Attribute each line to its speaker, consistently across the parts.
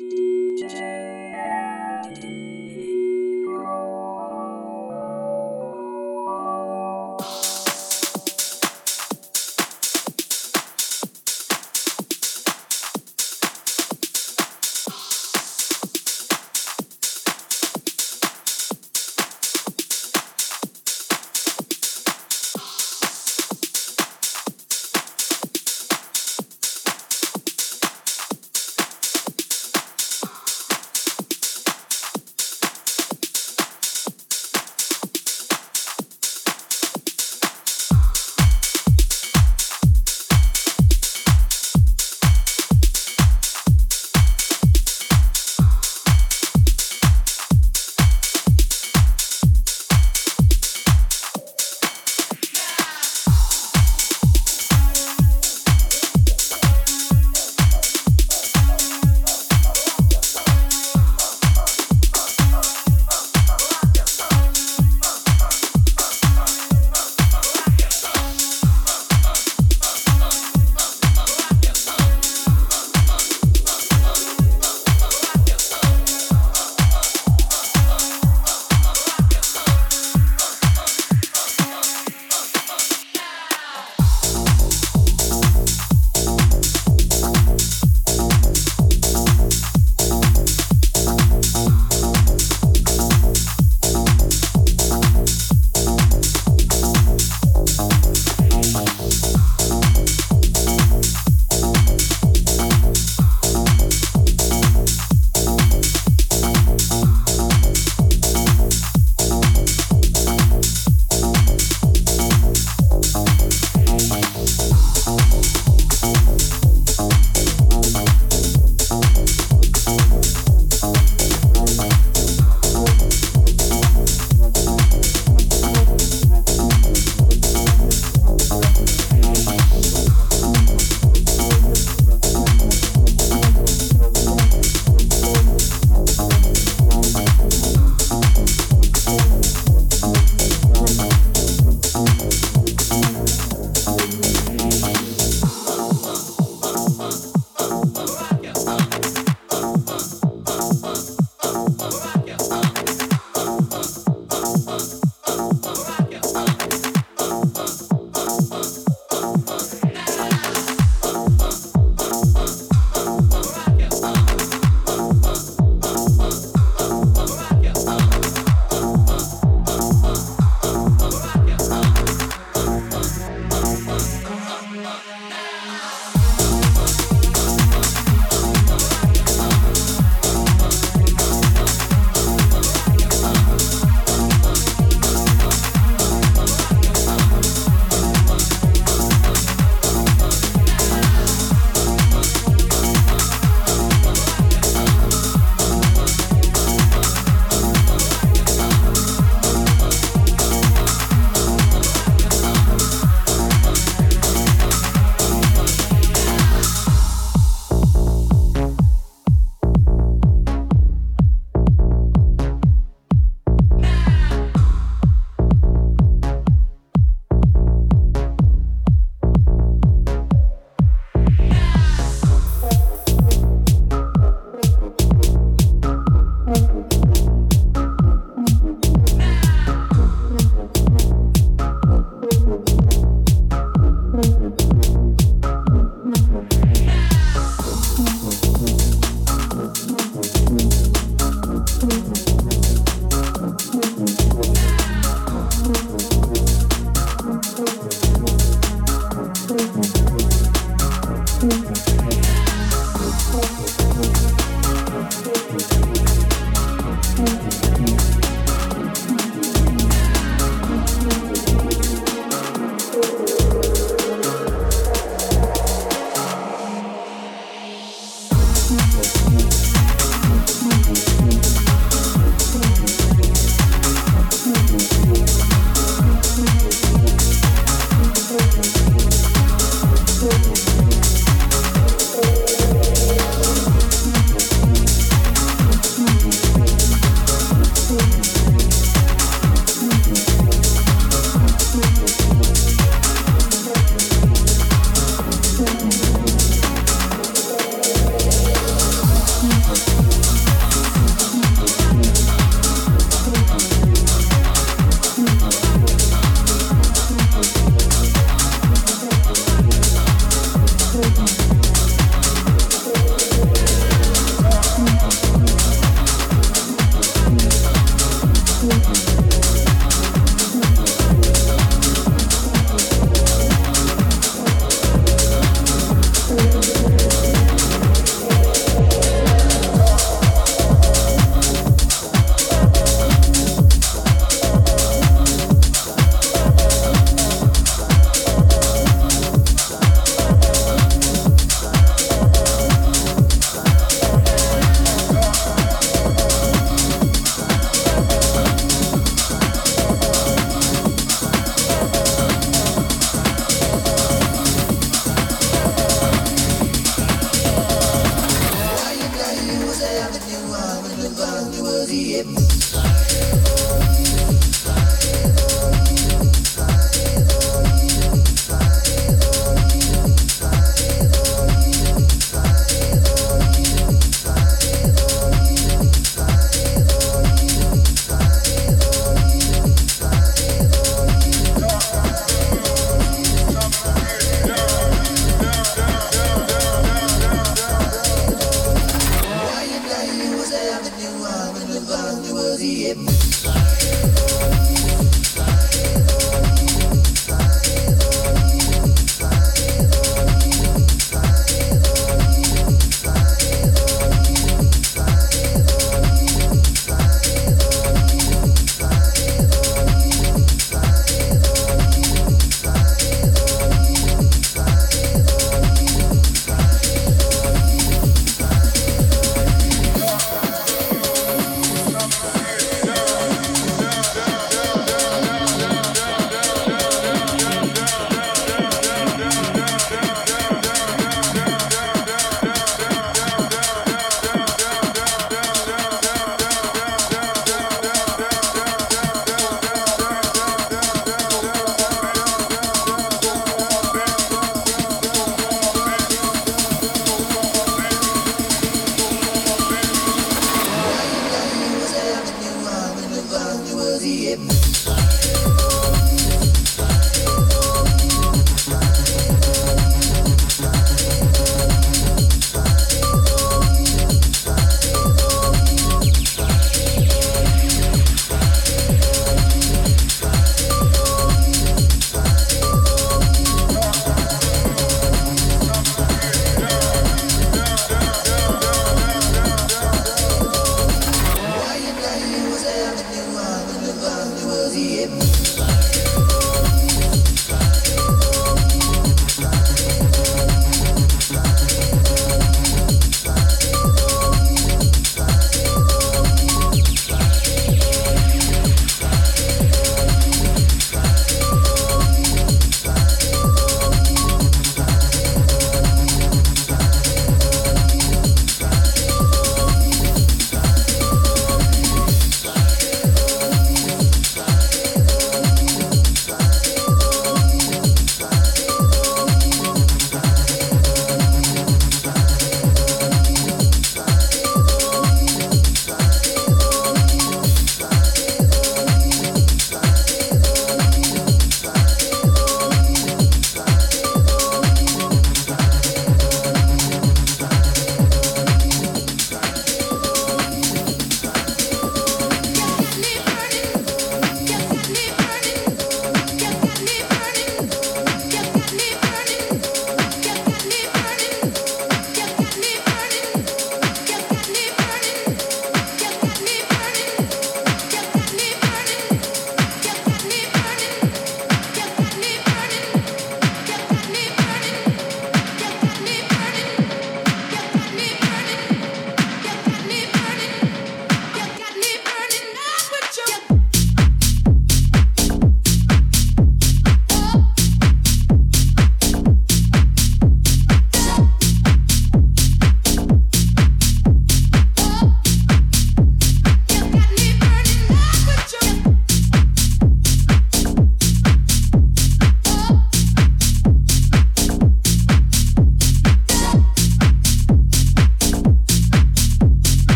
Speaker 1: Música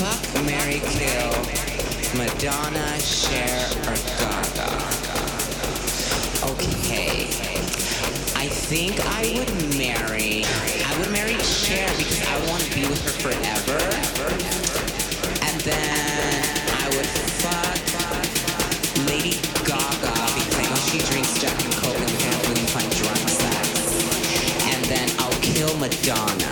Speaker 1: Fuck, Marry, kill Madonna, Cher, or Gaga. Okay. I think I would marry. I would marry Cher because I want to be with her forever. And then I would fuck Lady Gaga because I know she drinks Jack and Coke and can't really find drunk sex. And then I'll kill Madonna.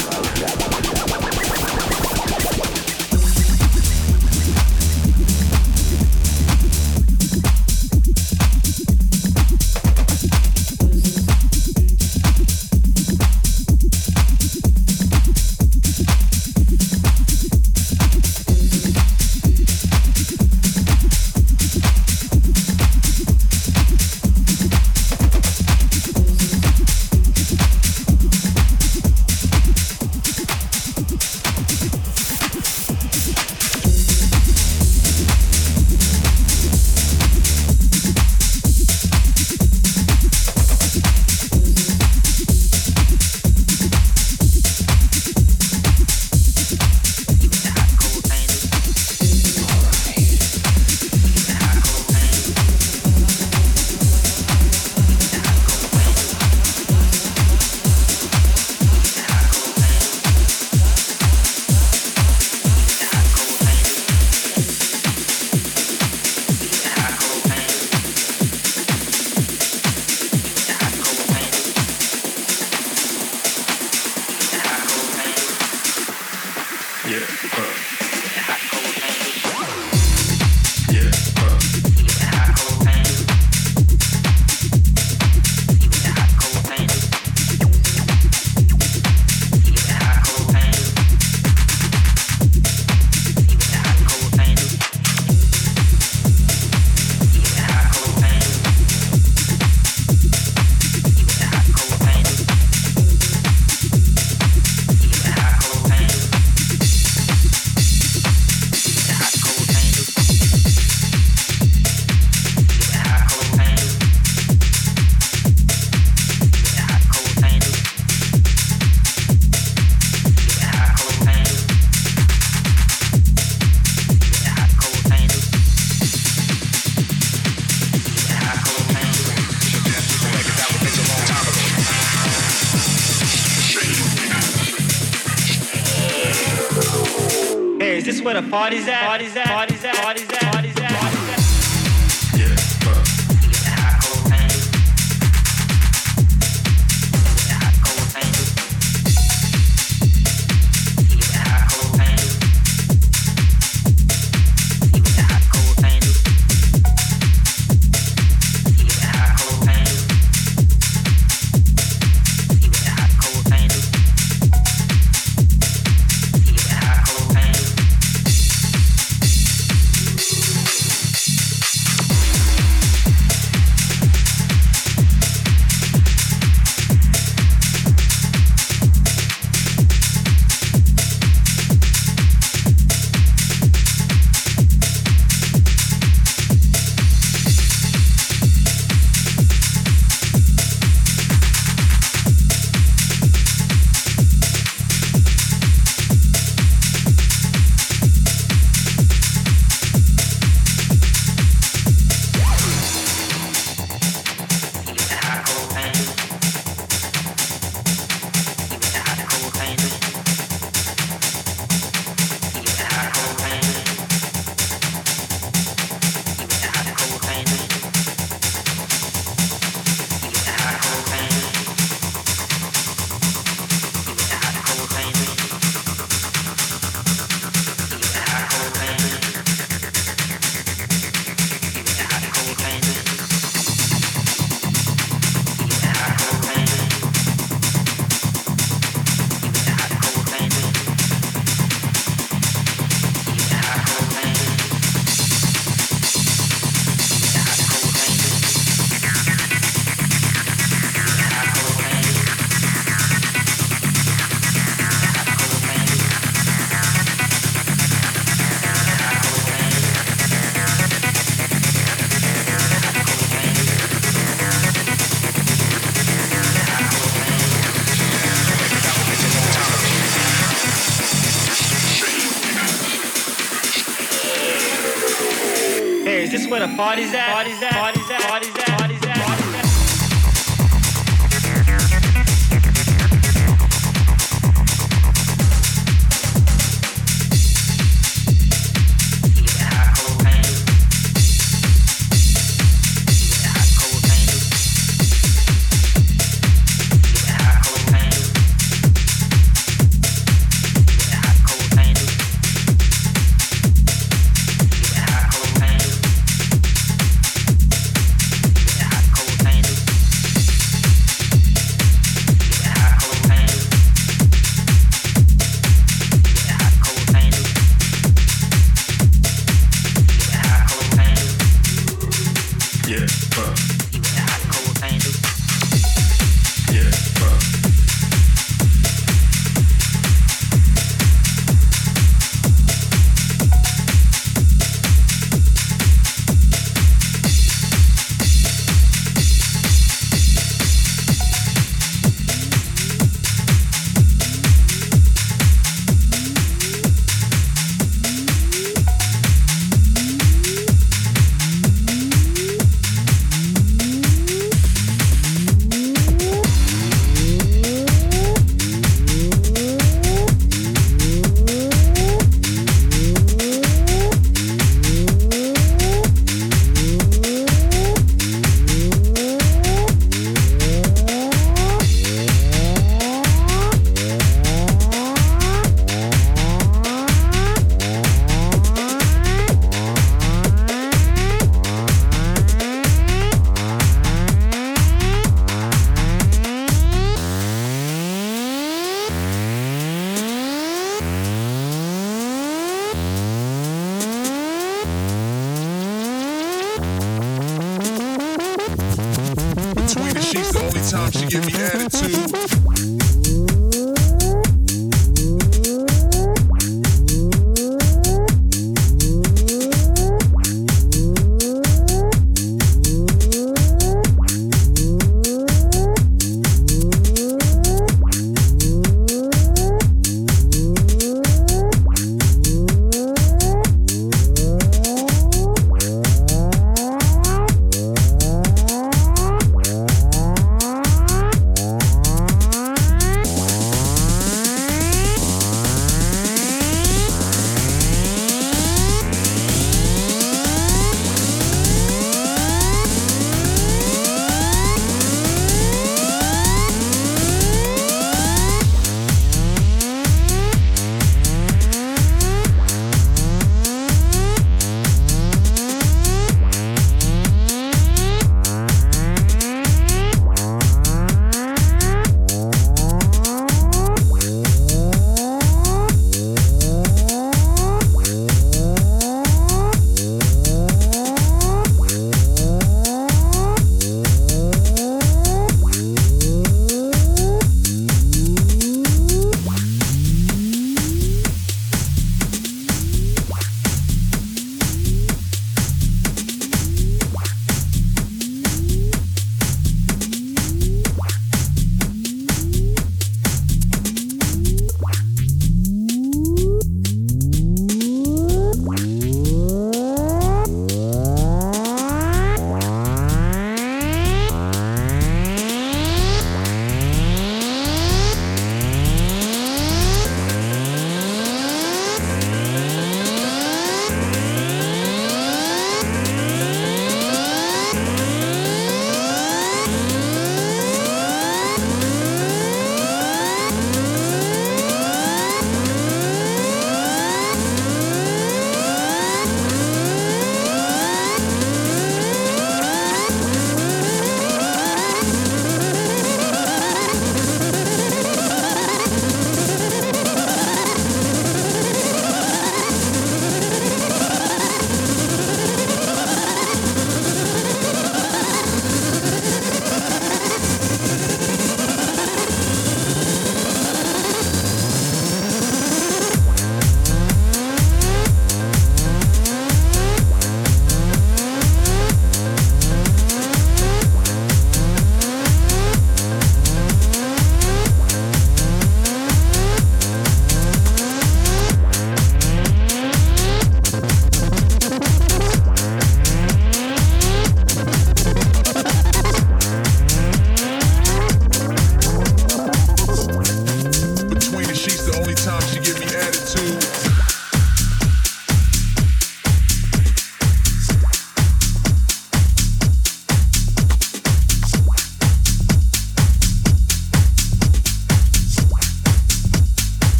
Speaker 2: Party's at? Party's at?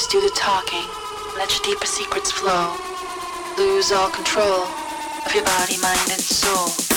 Speaker 2: voice do the
Speaker 3: talking. Let your deeper secrets flow. Lose all control of your body,
Speaker 4: mind, and soul.